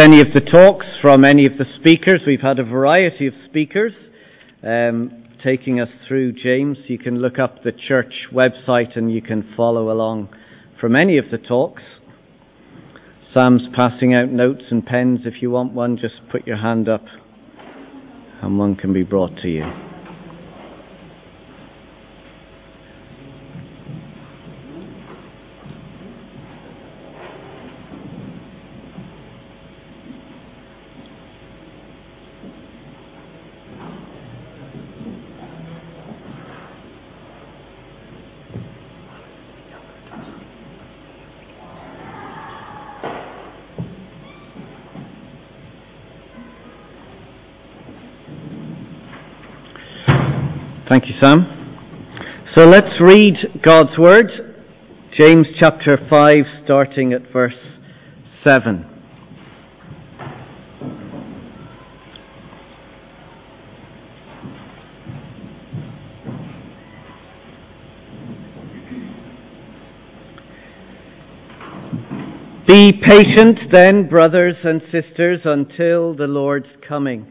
any of the talks from any of the speakers. We've had a variety of speakers um, taking us through James. You can look up the church website and you can follow along from any of the talks. Sam's passing out notes and pens. If you want one, just put your hand up and one can be brought to you. Thank you, Sam. So let's read God's Word, James chapter 5, starting at verse 7. Be patient then, brothers and sisters, until the Lord's coming.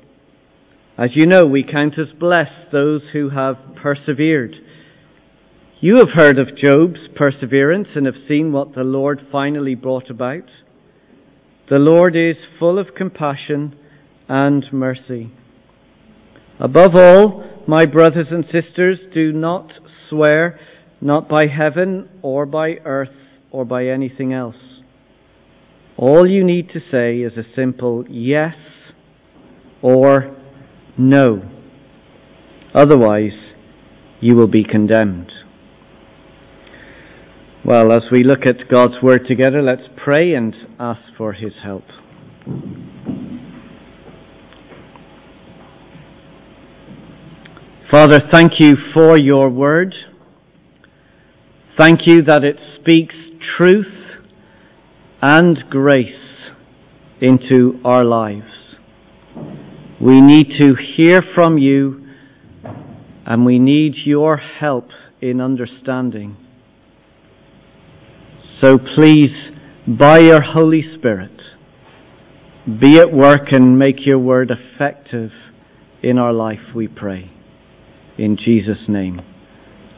As you know, we count as blessed those who have persevered. You have heard of Job's perseverance and have seen what the Lord finally brought about. The Lord is full of compassion and mercy. Above all, my brothers and sisters, do not swear, not by heaven or by earth or by anything else. All you need to say is a simple yes or no. Otherwise, you will be condemned. Well, as we look at God's Word together, let's pray and ask for His help. Father, thank you for your Word. Thank you that it speaks truth and grace into our lives. We need to hear from you and we need your help in understanding. So please, by your Holy Spirit, be at work and make your word effective in our life, we pray. In Jesus' name,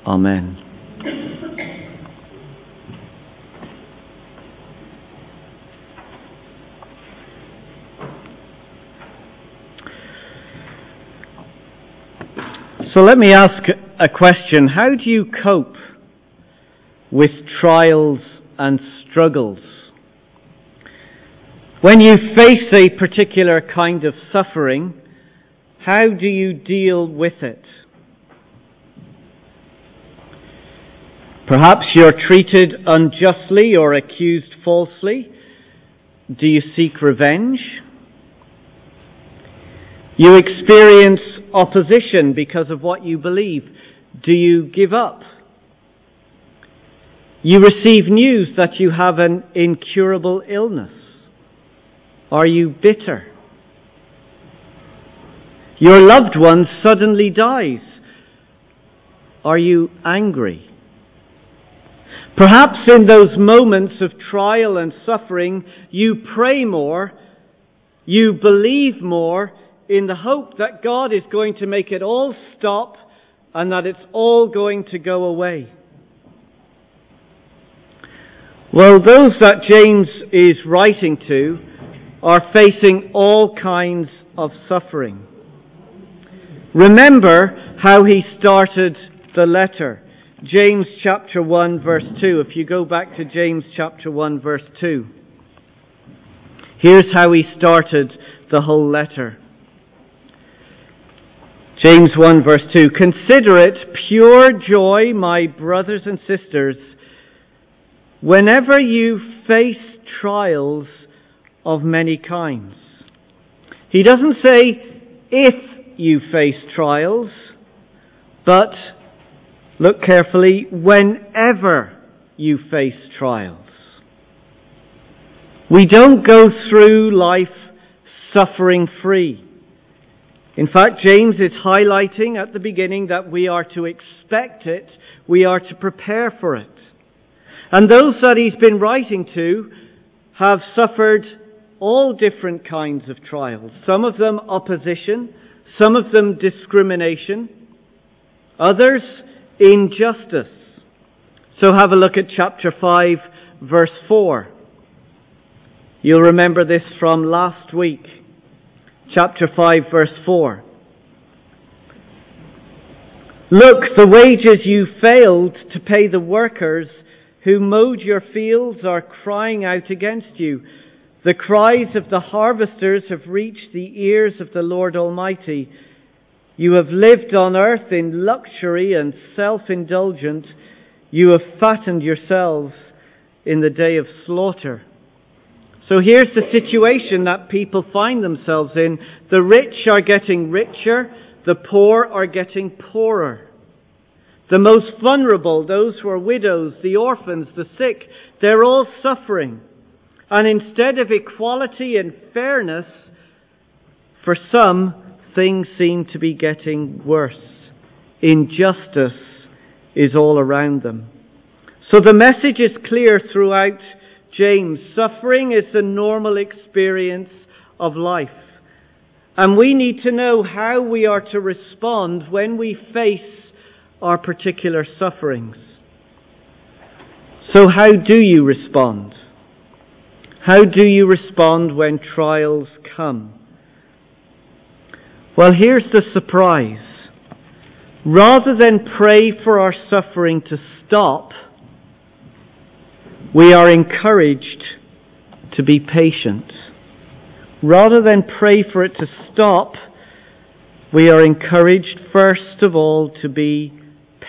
Amen. So let me ask a question. How do you cope with trials and struggles? When you face a particular kind of suffering, how do you deal with it? Perhaps you're treated unjustly or accused falsely. Do you seek revenge? You experience opposition because of what you believe. Do you give up? You receive news that you have an incurable illness. Are you bitter? Your loved one suddenly dies. Are you angry? Perhaps in those moments of trial and suffering, you pray more, you believe more, in the hope that God is going to make it all stop and that it's all going to go away. Well, those that James is writing to are facing all kinds of suffering. Remember how he started the letter. James chapter 1 verse 2. If you go back to James chapter 1 verse 2. Here's how he started the whole letter. James 1 verse 2 Consider it pure joy, my brothers and sisters, whenever you face trials of many kinds. He doesn't say if you face trials, but look carefully, whenever you face trials. We don't go through life suffering free. In fact, James is highlighting at the beginning that we are to expect it, we are to prepare for it. And those that he's been writing to have suffered all different kinds of trials. Some of them opposition, some of them discrimination, others injustice. So have a look at chapter 5, verse 4. You'll remember this from last week. Chapter 5, verse 4. Look, the wages you failed to pay the workers who mowed your fields are crying out against you. The cries of the harvesters have reached the ears of the Lord Almighty. You have lived on earth in luxury and self-indulgent. You have fattened yourselves in the day of slaughter. So here's the situation that people find themselves in. The rich are getting richer. The poor are getting poorer. The most vulnerable, those who are widows, the orphans, the sick, they're all suffering. And instead of equality and fairness, for some, things seem to be getting worse. Injustice is all around them. So the message is clear throughout James. Suffering is the normal experience of life. And we need to know how we are to respond when we face our particular sufferings. So, how do you respond? How do you respond when trials come? Well, here's the surprise. Rather than pray for our suffering to stop, we are encouraged to be patient. Rather than pray for it to stop, we are encouraged first of all to be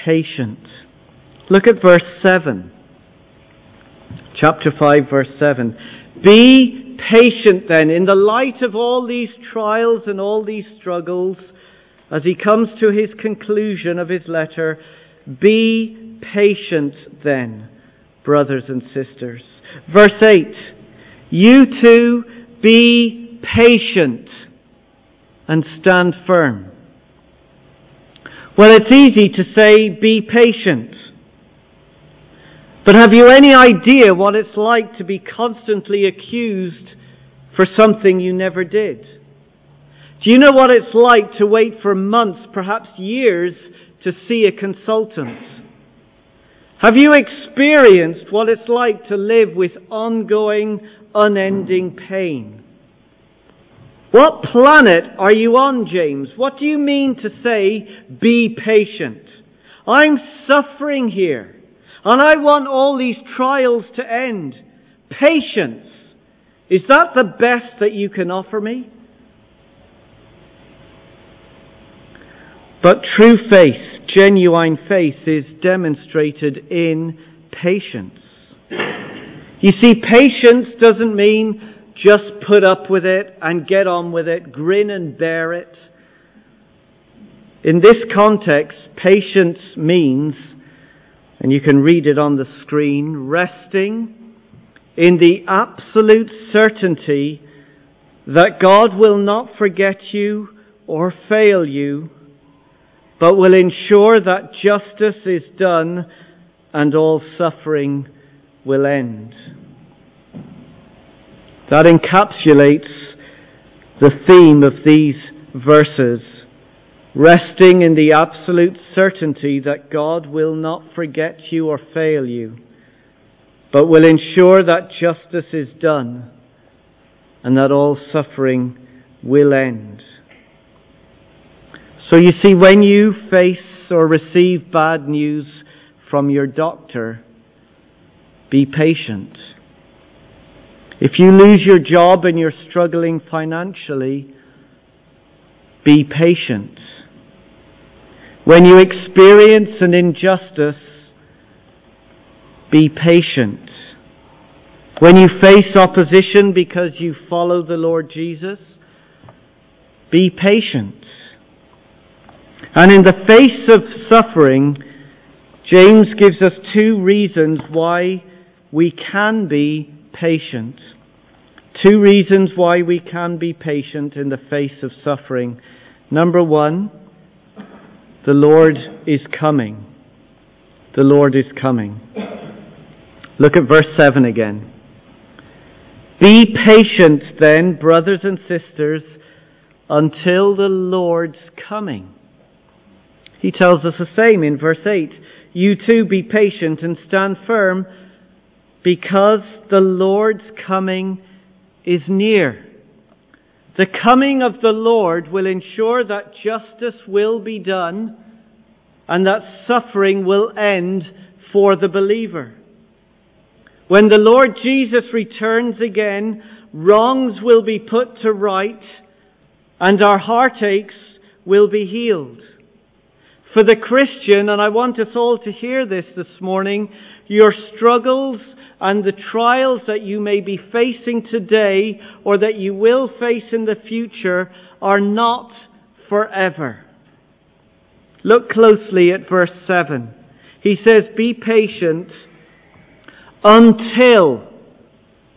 patient. Look at verse 7. Chapter 5, verse 7. Be patient then in the light of all these trials and all these struggles as he comes to his conclusion of his letter. Be patient then, brothers and sisters. Verse 8. You too be patient and stand firm. Well, it's easy to say, be patient. But have you any idea what it's like to be constantly accused for something you never did? Do you know what it's like to wait for months, perhaps years, to see a consultant? Have you experienced what it's like to live with ongoing, unending pain? What planet are you on, James? What do you mean to say, be patient? I'm suffering here, and I want all these trials to end. Patience. Is that the best that you can offer me? But true faith, genuine faith, is demonstrated in patience. You see, patience doesn't mean just put up with it and get on with it, grin and bear it. In this context, patience means, and you can read it on the screen, resting in the absolute certainty that God will not forget you or fail you, but will ensure that justice is done and all suffering will end. That encapsulates the theme of these verses, resting in the absolute certainty that God will not forget you or fail you, but will ensure that justice is done and that all suffering will end. So you see, when you face or receive bad news from your doctor, be patient. If you lose your job and you're struggling financially, be patient. When you experience an injustice, be patient. When you face opposition because you follow the Lord Jesus, be patient. And in the face of suffering, James gives us two reasons why we can be patient. Two reasons why we can be patient in the face of suffering. Number one, the Lord is coming. The Lord is coming. Look at verse 7 again. Be patient then, brothers and sisters, until the Lord's coming. He tells us the same in verse 8. You too be patient and stand firm because the Lord's coming is near. The coming of the Lord will ensure that justice will be done and that suffering will end for the believer. When the Lord Jesus returns again, wrongs will be put to right and our heartaches will be healed. For the Christian, and I want us all to hear this this morning, your struggles and the trials that you may be facing today or that you will face in the future are not forever. Look closely at verse 7. He says, Be patient until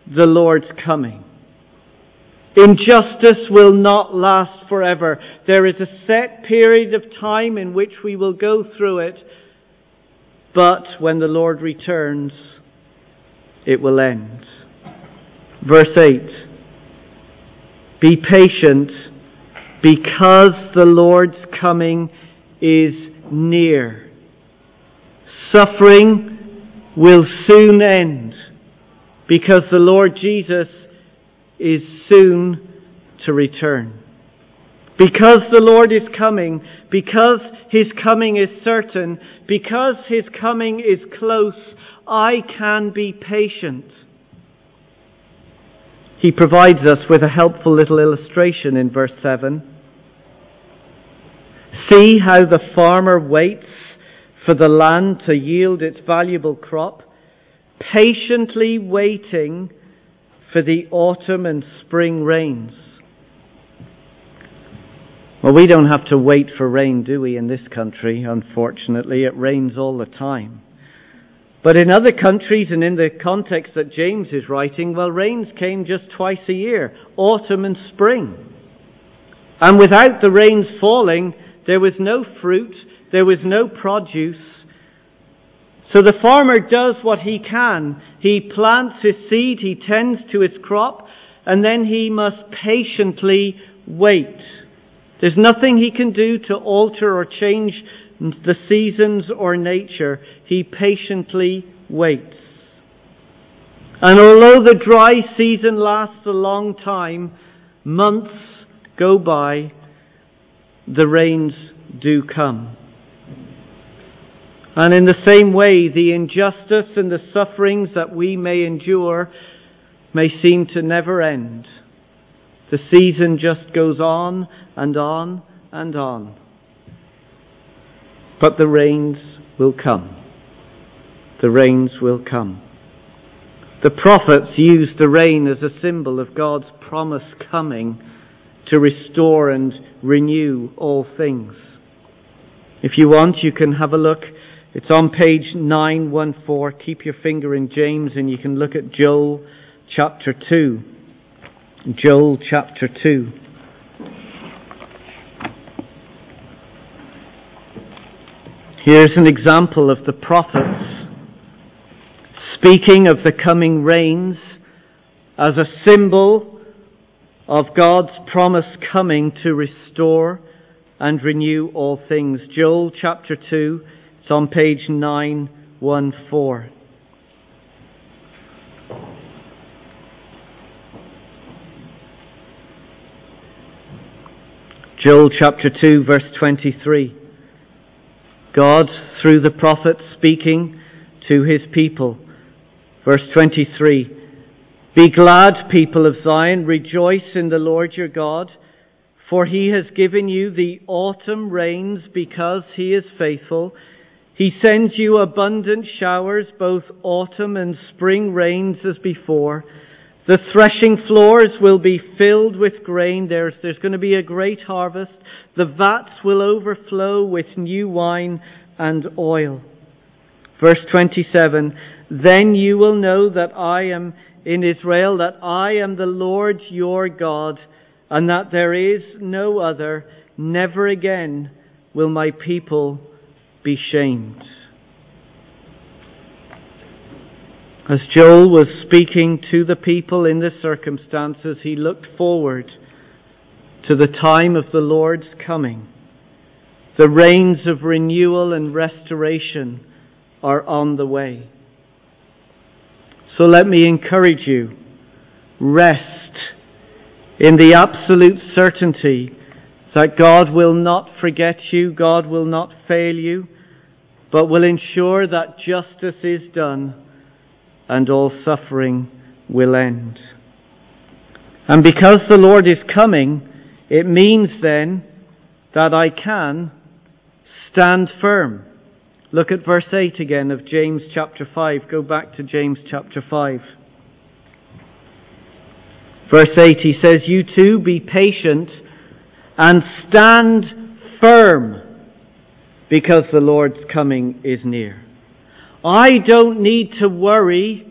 the Lord's coming. Injustice will not last forever. There is a set period of time in which we will go through it, but when the Lord returns, it will end. Verse 8 Be patient because the Lord's coming is near. Suffering will soon end because the Lord Jesus is soon to return. Because the Lord is coming, because His coming is certain, because His coming is close, I can be patient. He provides us with a helpful little illustration in verse 7. See how the farmer waits for the land to yield its valuable crop, patiently waiting for the autumn and spring rains. Well, we don't have to wait for rain, do we, in this country, unfortunately? It rains all the time. But in other countries and in the context that James is writing, well, rains came just twice a year, autumn and spring. And without the rains falling, there was no fruit, there was no produce. So the farmer does what he can. He plants his seed, he tends to his crop, and then he must patiently wait. There's nothing he can do to alter or change the seasons or nature, he patiently waits. And although the dry season lasts a long time, months go by, the rains do come. And in the same way, the injustice and the sufferings that we may endure may seem to never end. The season just goes on and on and on but the rains will come. The rains will come. The prophets used the rain as a symbol of God's promise coming to restore and renew all things. If you want, you can have a look. It's on page 914. Keep your finger in James and you can look at Joel chapter 2. Joel chapter 2. Here's an example of the prophets speaking of the coming rains as a symbol of God's promise coming to restore and renew all things. Joel chapter 2, it's on page 914. Joel chapter 2, verse 23. God, through the prophet, speaking to his people. Verse 23 Be glad, people of Zion, rejoice in the Lord your God, for he has given you the autumn rains because he is faithful. He sends you abundant showers, both autumn and spring rains as before. The threshing floors will be filled with grain. There's, there's going to be a great harvest. The vats will overflow with new wine and oil. Verse 27, Then you will know that I am in Israel, that I am the Lord your God, and that there is no other. Never again will my people be shamed. As Joel was speaking to the people in the circumstances, he looked forward to the time of the Lord's coming. The rains of renewal and restoration are on the way. So let me encourage you rest in the absolute certainty that God will not forget you, God will not fail you, but will ensure that justice is done and all suffering will end. And because the Lord is coming, it means then that I can stand firm. Look at verse 8 again of James chapter 5. Go back to James chapter 5. Verse 8, he says, You too be patient and stand firm because the Lord's coming is near. I don't need to worry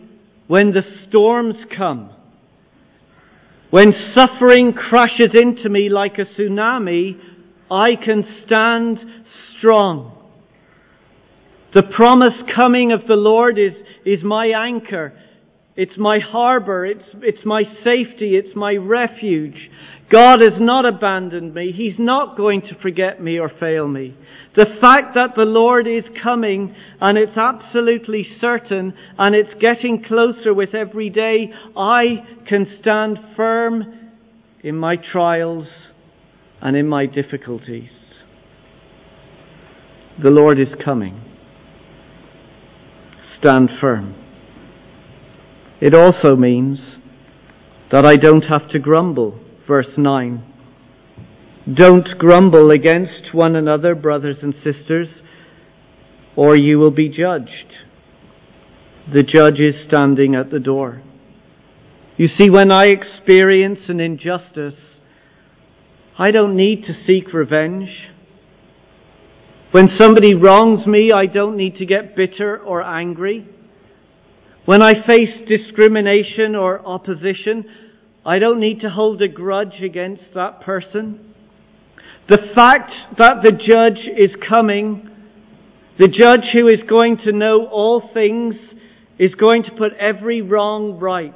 when the storms come. When suffering crashes into me like a tsunami, I can stand strong. The promised coming of the Lord is, is my anchor. It's my harbor. It's, it's my safety. It's my refuge. God has not abandoned me. He's not going to forget me or fail me. The fact that the Lord is coming and it's absolutely certain and it's getting closer with every day, I can stand firm in my trials and in my difficulties. The Lord is coming. Stand firm. It also means that I don't have to grumble verse 9. Don't grumble against one another, brothers and sisters, or you will be judged. The judge is standing at the door. You see, when I experience an injustice, I don't need to seek revenge. When somebody wrongs me, I don't need to get bitter or angry. When I face discrimination or opposition, I don't need to hold a grudge against that person. The fact that the judge is coming, the judge who is going to know all things, is going to put every wrong right.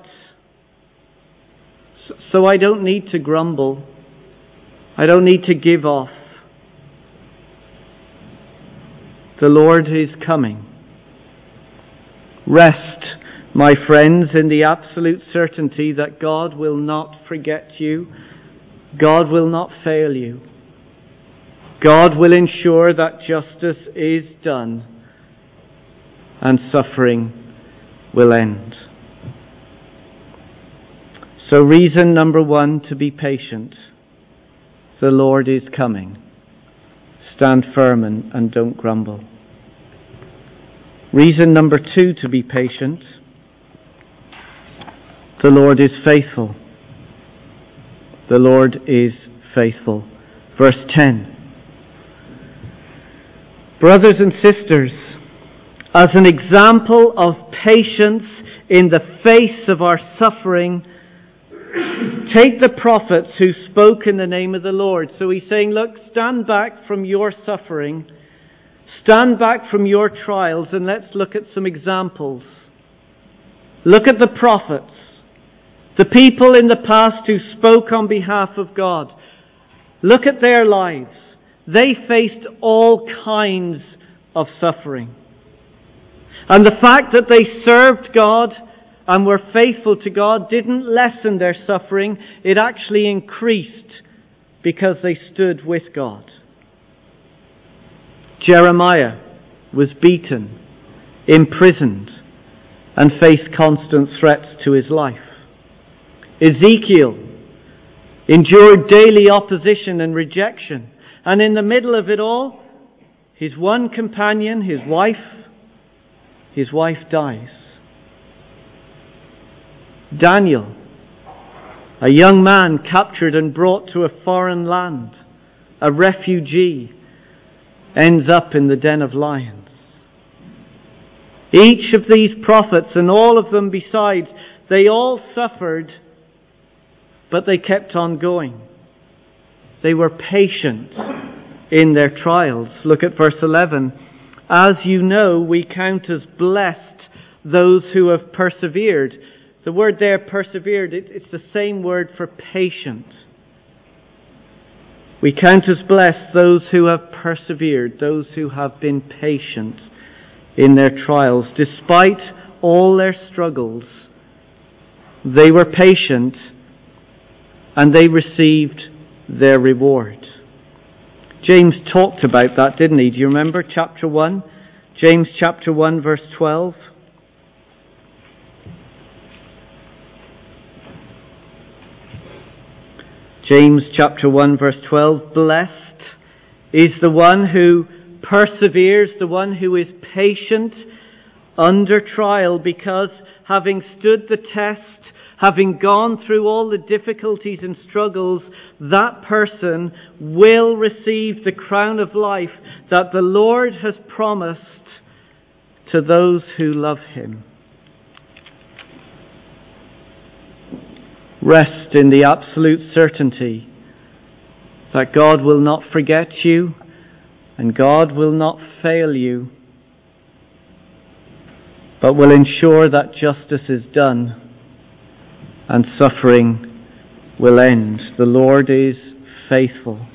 So I don't need to grumble. I don't need to give off. The Lord is coming. Rest my friends, in the absolute certainty that God will not forget you, God will not fail you. God will ensure that justice is done and suffering will end. So, reason number one to be patient the Lord is coming. Stand firm and, and don't grumble. Reason number two to be patient the Lord is faithful. The Lord is faithful. Verse 10. Brothers and sisters, as an example of patience in the face of our suffering, take the prophets who spoke in the name of the Lord. So he's saying, look, stand back from your suffering, stand back from your trials, and let's look at some examples. Look at the prophets. The people in the past who spoke on behalf of God, look at their lives. They faced all kinds of suffering. And the fact that they served God and were faithful to God didn't lessen their suffering, it actually increased because they stood with God. Jeremiah was beaten, imprisoned, and faced constant threats to his life. Ezekiel endured daily opposition and rejection. And in the middle of it all, his one companion, his wife, his wife dies. Daniel, a young man captured and brought to a foreign land, a refugee, ends up in the den of lions. Each of these prophets and all of them besides, they all suffered, but they kept on going. They were patient in their trials. Look at verse 11. As you know, we count as blessed those who have persevered. The word there, persevered, it's the same word for patient. We count as blessed those who have persevered, those who have been patient in their trials. Despite all their struggles, they were patient and they received their reward. James talked about that, didn't he? Do you remember chapter 1? James chapter 1, verse 12. James chapter 1, verse 12. Blessed is the one who perseveres, the one who is patient under trial, because having stood the test, having gone through all the difficulties and struggles, that person will receive the crown of life that the Lord has promised to those who love him. Rest in the absolute certainty that God will not forget you and God will not fail you, but will ensure that justice is done and suffering will end. The Lord is faithful.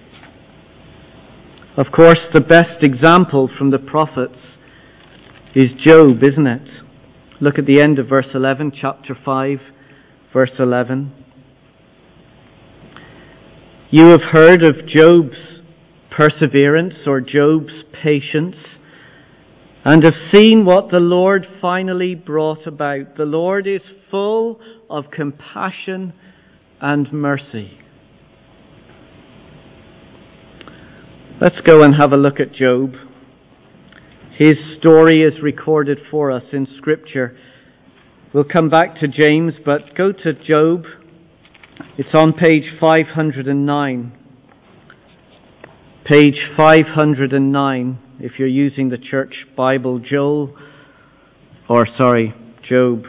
Of course, the best example from the prophets is Job, isn't it? Look at the end of verse 11, chapter 5, verse 11. You have heard of Job's perseverance or Job's patience and have seen what the Lord finally brought about. The Lord is full of compassion and mercy. Let's go and have a look at Job. His story is recorded for us in Scripture. We'll come back to James, but go to Job. It's on page 509. Page 509 if you're using the church Bible, Joel, or sorry, Job.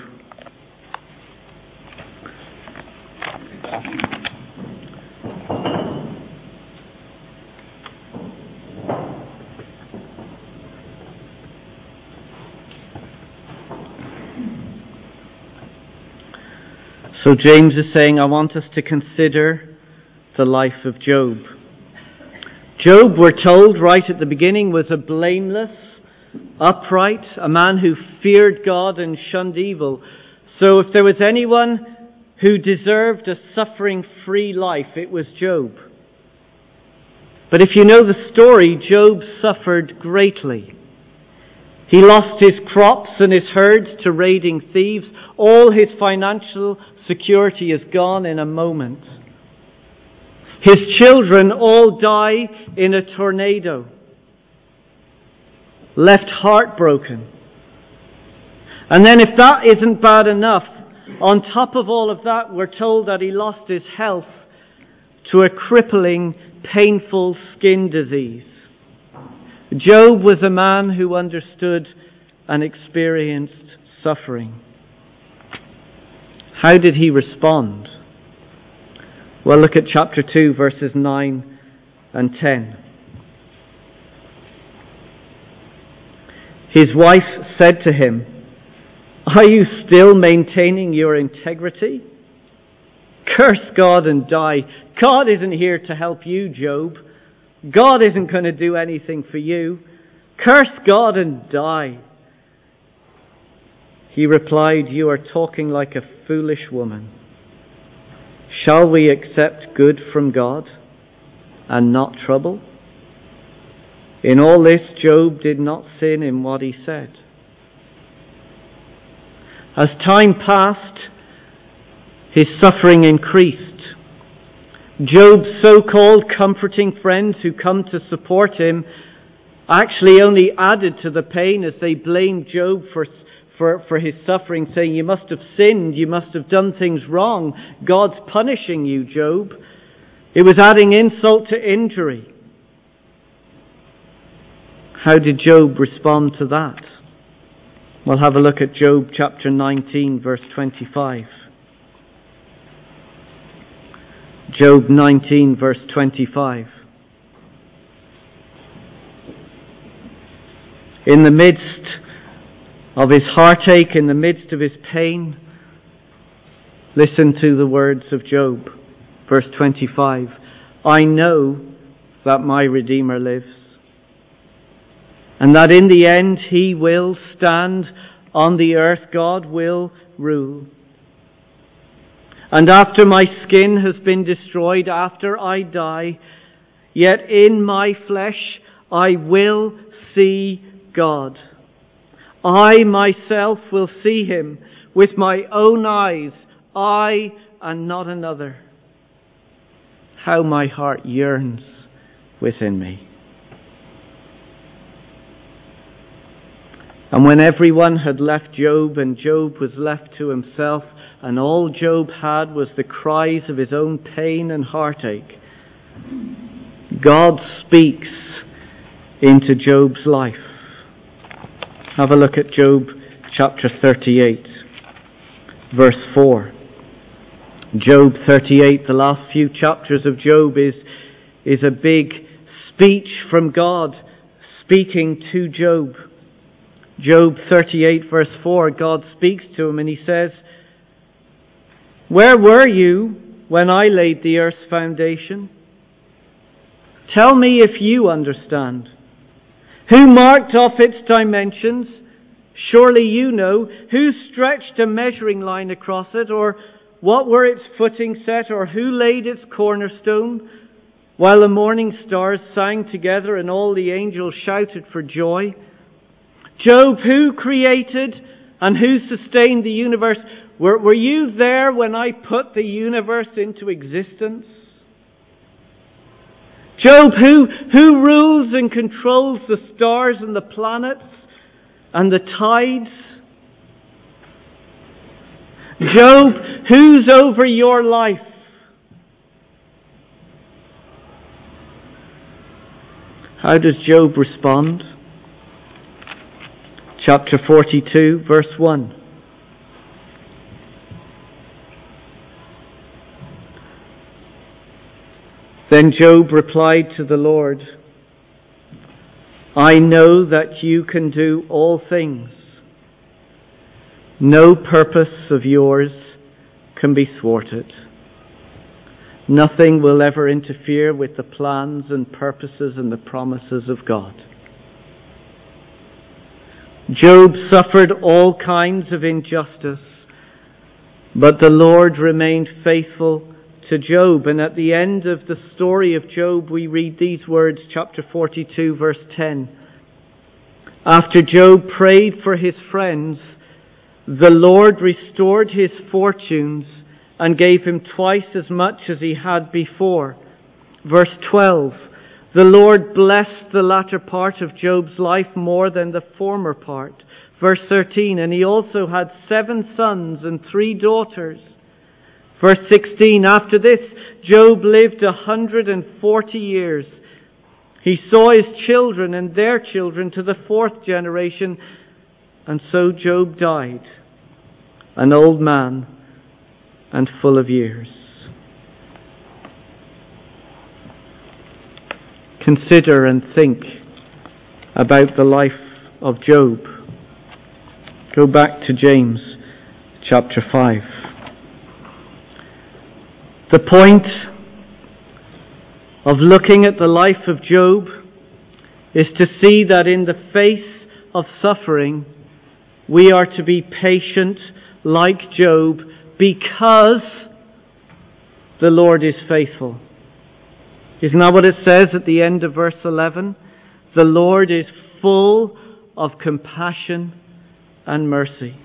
So James is saying, I want us to consider the life of Job. Job, we're told right at the beginning, was a blameless, upright, a man who feared God and shunned evil. So if there was anyone who deserved a suffering free life, it was Job. But if you know the story, Job suffered greatly. He lost his crops and his herds to raiding thieves. All his financial security is gone in a moment. His children all die in a tornado, left heartbroken. And then, if that isn't bad enough, on top of all of that, we're told that he lost his health to a crippling, painful skin disease. Job was a man who understood and experienced suffering. How did he respond? Well, look at chapter 2, verses 9 and 10. His wife said to him, Are you still maintaining your integrity? Curse God and die. God isn't here to help you, Job. God isn't going to do anything for you. Curse God and die. He replied, You are talking like a foolish woman. Shall we accept good from God and not trouble? In all this, Job did not sin in what he said. As time passed, his suffering increased. Job's so called comforting friends who come to support him actually only added to the pain as they blamed Job for, for, for his suffering, saying, You must have sinned, you must have done things wrong. God's punishing you, Job. It was adding insult to injury. How did Job respond to that? We'll have a look at Job chapter 19, verse 25. Job 19, verse 25. In the midst of his heartache, in the midst of his pain, listen to the words of Job, verse 25. I know that my Redeemer lives and that in the end he will stand on the earth, God will rule. And after my skin has been destroyed, after I die, yet in my flesh I will see God. I myself will see him with my own eyes, I and not another. How my heart yearns within me. And when everyone had left Job and Job was left to himself, and all Job had was the cries of his own pain and heartache, God speaks into Job's life. Have a look at Job chapter 38, verse 4. Job 38, the last few chapters of Job, is, is a big speech from God speaking to Job. Job 38, verse 4, God speaks to him and he says, Where were you when I laid the earth's foundation? Tell me if you understand. Who marked off its dimensions? Surely you know. Who stretched a measuring line across it? Or what were its footing set? Or who laid its cornerstone? While the morning stars sang together and all the angels shouted for joy. Job, who created and who sustained the universe? Were, were you there when I put the universe into existence? Job, who, who rules and controls the stars and the planets and the tides? Job, who's over your life? How does Job respond? Chapter 42, verse 1. Then Job replied to the Lord, I know that you can do all things. No purpose of yours can be thwarted. Nothing will ever interfere with the plans and purposes and the promises of God. Job suffered all kinds of injustice, but the Lord remained faithful to Job. And at the end of the story of Job, we read these words, chapter 42, verse 10. After Job prayed for his friends, the Lord restored his fortunes and gave him twice as much as he had before. Verse 12. The Lord blessed the latter part of Job's life more than the former part. Verse 13, and he also had seven sons and three daughters. Verse 16, after this, Job lived a hundred and forty years. He saw his children and their children to the fourth generation, and so Job died, an old man and full of years. Consider and think about the life of Job. Go back to James chapter 5. The point of looking at the life of Job is to see that in the face of suffering, we are to be patient like Job because the Lord is faithful. Isn't that what it says at the end of verse 11? The Lord is full of compassion and mercy.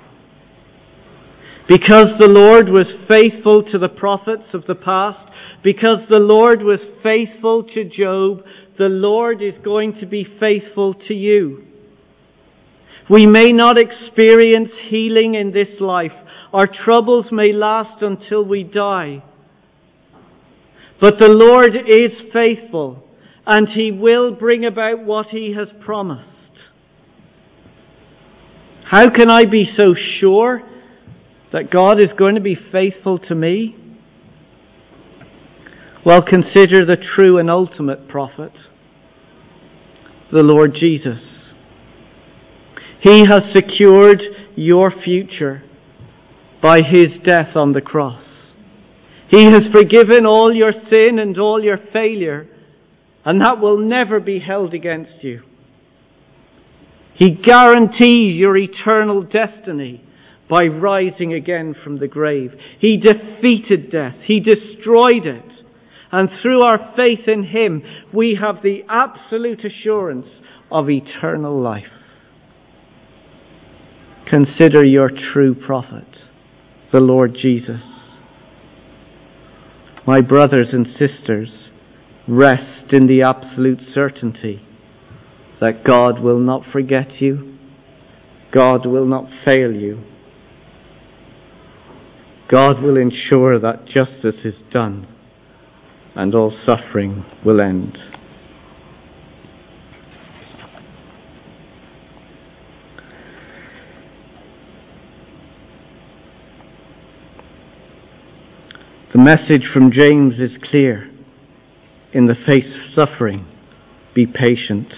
Because the Lord was faithful to the prophets of the past, because the Lord was faithful to Job, the Lord is going to be faithful to you. We may not experience healing in this life. Our troubles may last until we die. But the Lord is faithful and He will bring about what He has promised. How can I be so sure that God is going to be faithful to me? Well, consider the true and ultimate prophet, the Lord Jesus. He has secured your future by his death on the cross. He has forgiven all your sin and all your failure, and that will never be held against you. He guarantees your eternal destiny by rising again from the grave. He defeated death. He destroyed it. And through our faith in Him, we have the absolute assurance of eternal life. Consider your true prophet, the Lord Jesus. My brothers and sisters, rest in the absolute certainty that God will not forget you, God will not fail you, God will ensure that justice is done and all suffering will end. The message from James is clear. In the face of suffering, be patient.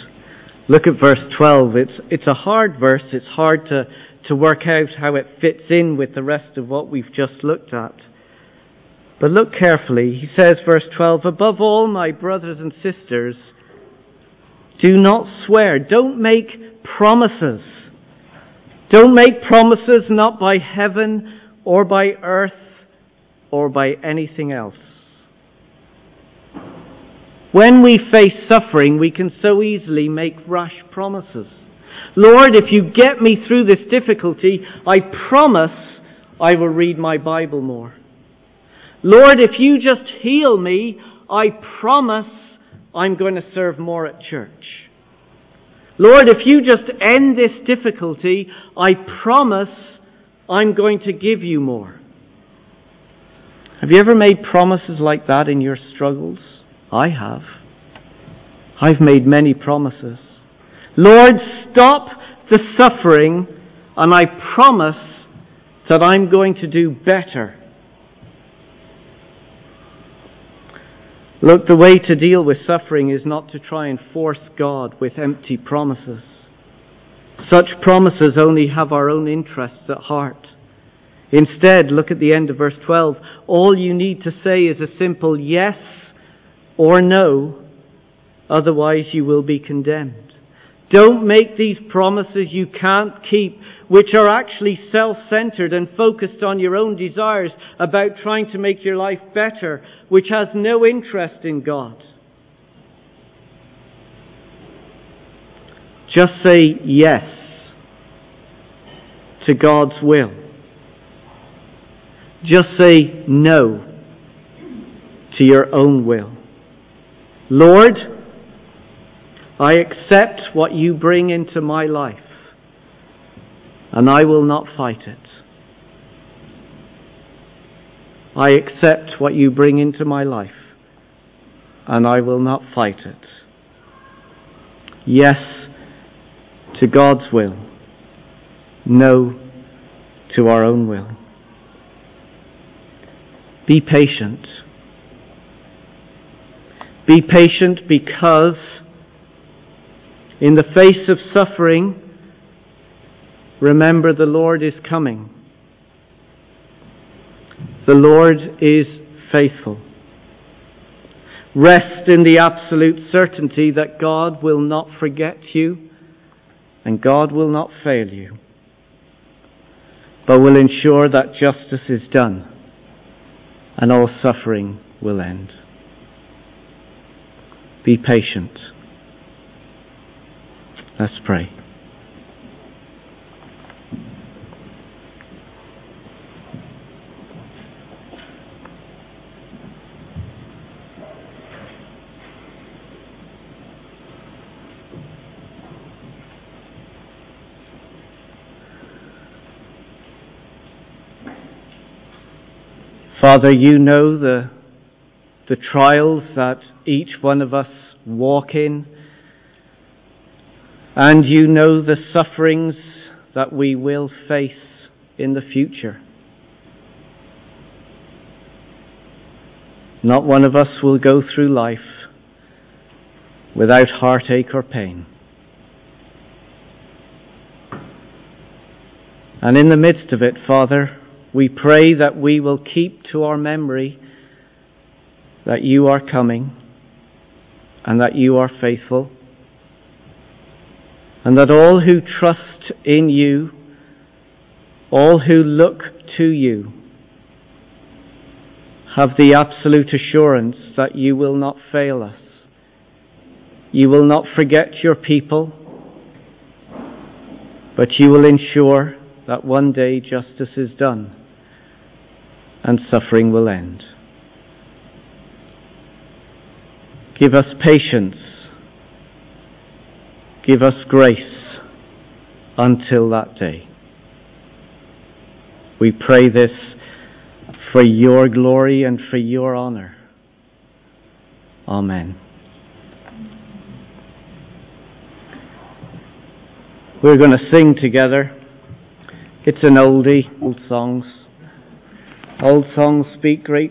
Look at verse 12. It's, it's a hard verse. It's hard to, to work out how it fits in with the rest of what we've just looked at. But look carefully. He says, verse 12, Above all, my brothers and sisters, do not swear. Don't make promises. Don't make promises not by heaven or by earth or by anything else. When we face suffering, we can so easily make rash promises. Lord, if you get me through this difficulty, I promise I will read my Bible more. Lord, if you just heal me, I promise I'm going to serve more at church. Lord, if you just end this difficulty, I promise I'm going to give you more. Have you ever made promises like that in your struggles? I have. I've made many promises. Lord, stop the suffering, and I promise that I'm going to do better. Look, the way to deal with suffering is not to try and force God with empty promises. Such promises only have our own interests at heart. Instead, look at the end of verse 12. All you need to say is a simple yes or no, otherwise you will be condemned. Don't make these promises you can't keep, which are actually self-centered and focused on your own desires about trying to make your life better, which has no interest in God. Just say yes to God's will. Just say no to your own will. Lord, I accept what you bring into my life, and I will not fight it. I accept what you bring into my life, and I will not fight it. Yes to God's will, no to our own will. Be patient. Be patient because in the face of suffering, remember the Lord is coming. The Lord is faithful. Rest in the absolute certainty that God will not forget you and God will not fail you, but will ensure that justice is done and all suffering will end. Be patient. Let's pray. Father, you know the, the trials that each one of us walk in, and you know the sufferings that we will face in the future. Not one of us will go through life without heartache or pain. And in the midst of it, Father, we pray that we will keep to our memory that you are coming and that you are faithful and that all who trust in you, all who look to you, have the absolute assurance that you will not fail us. You will not forget your people, but you will ensure that one day justice is done and suffering will end. Give us patience. Give us grace until that day. We pray this for your glory and for your honor. Amen. We're going to sing together. It's an oldie, old songs. Old songs speak great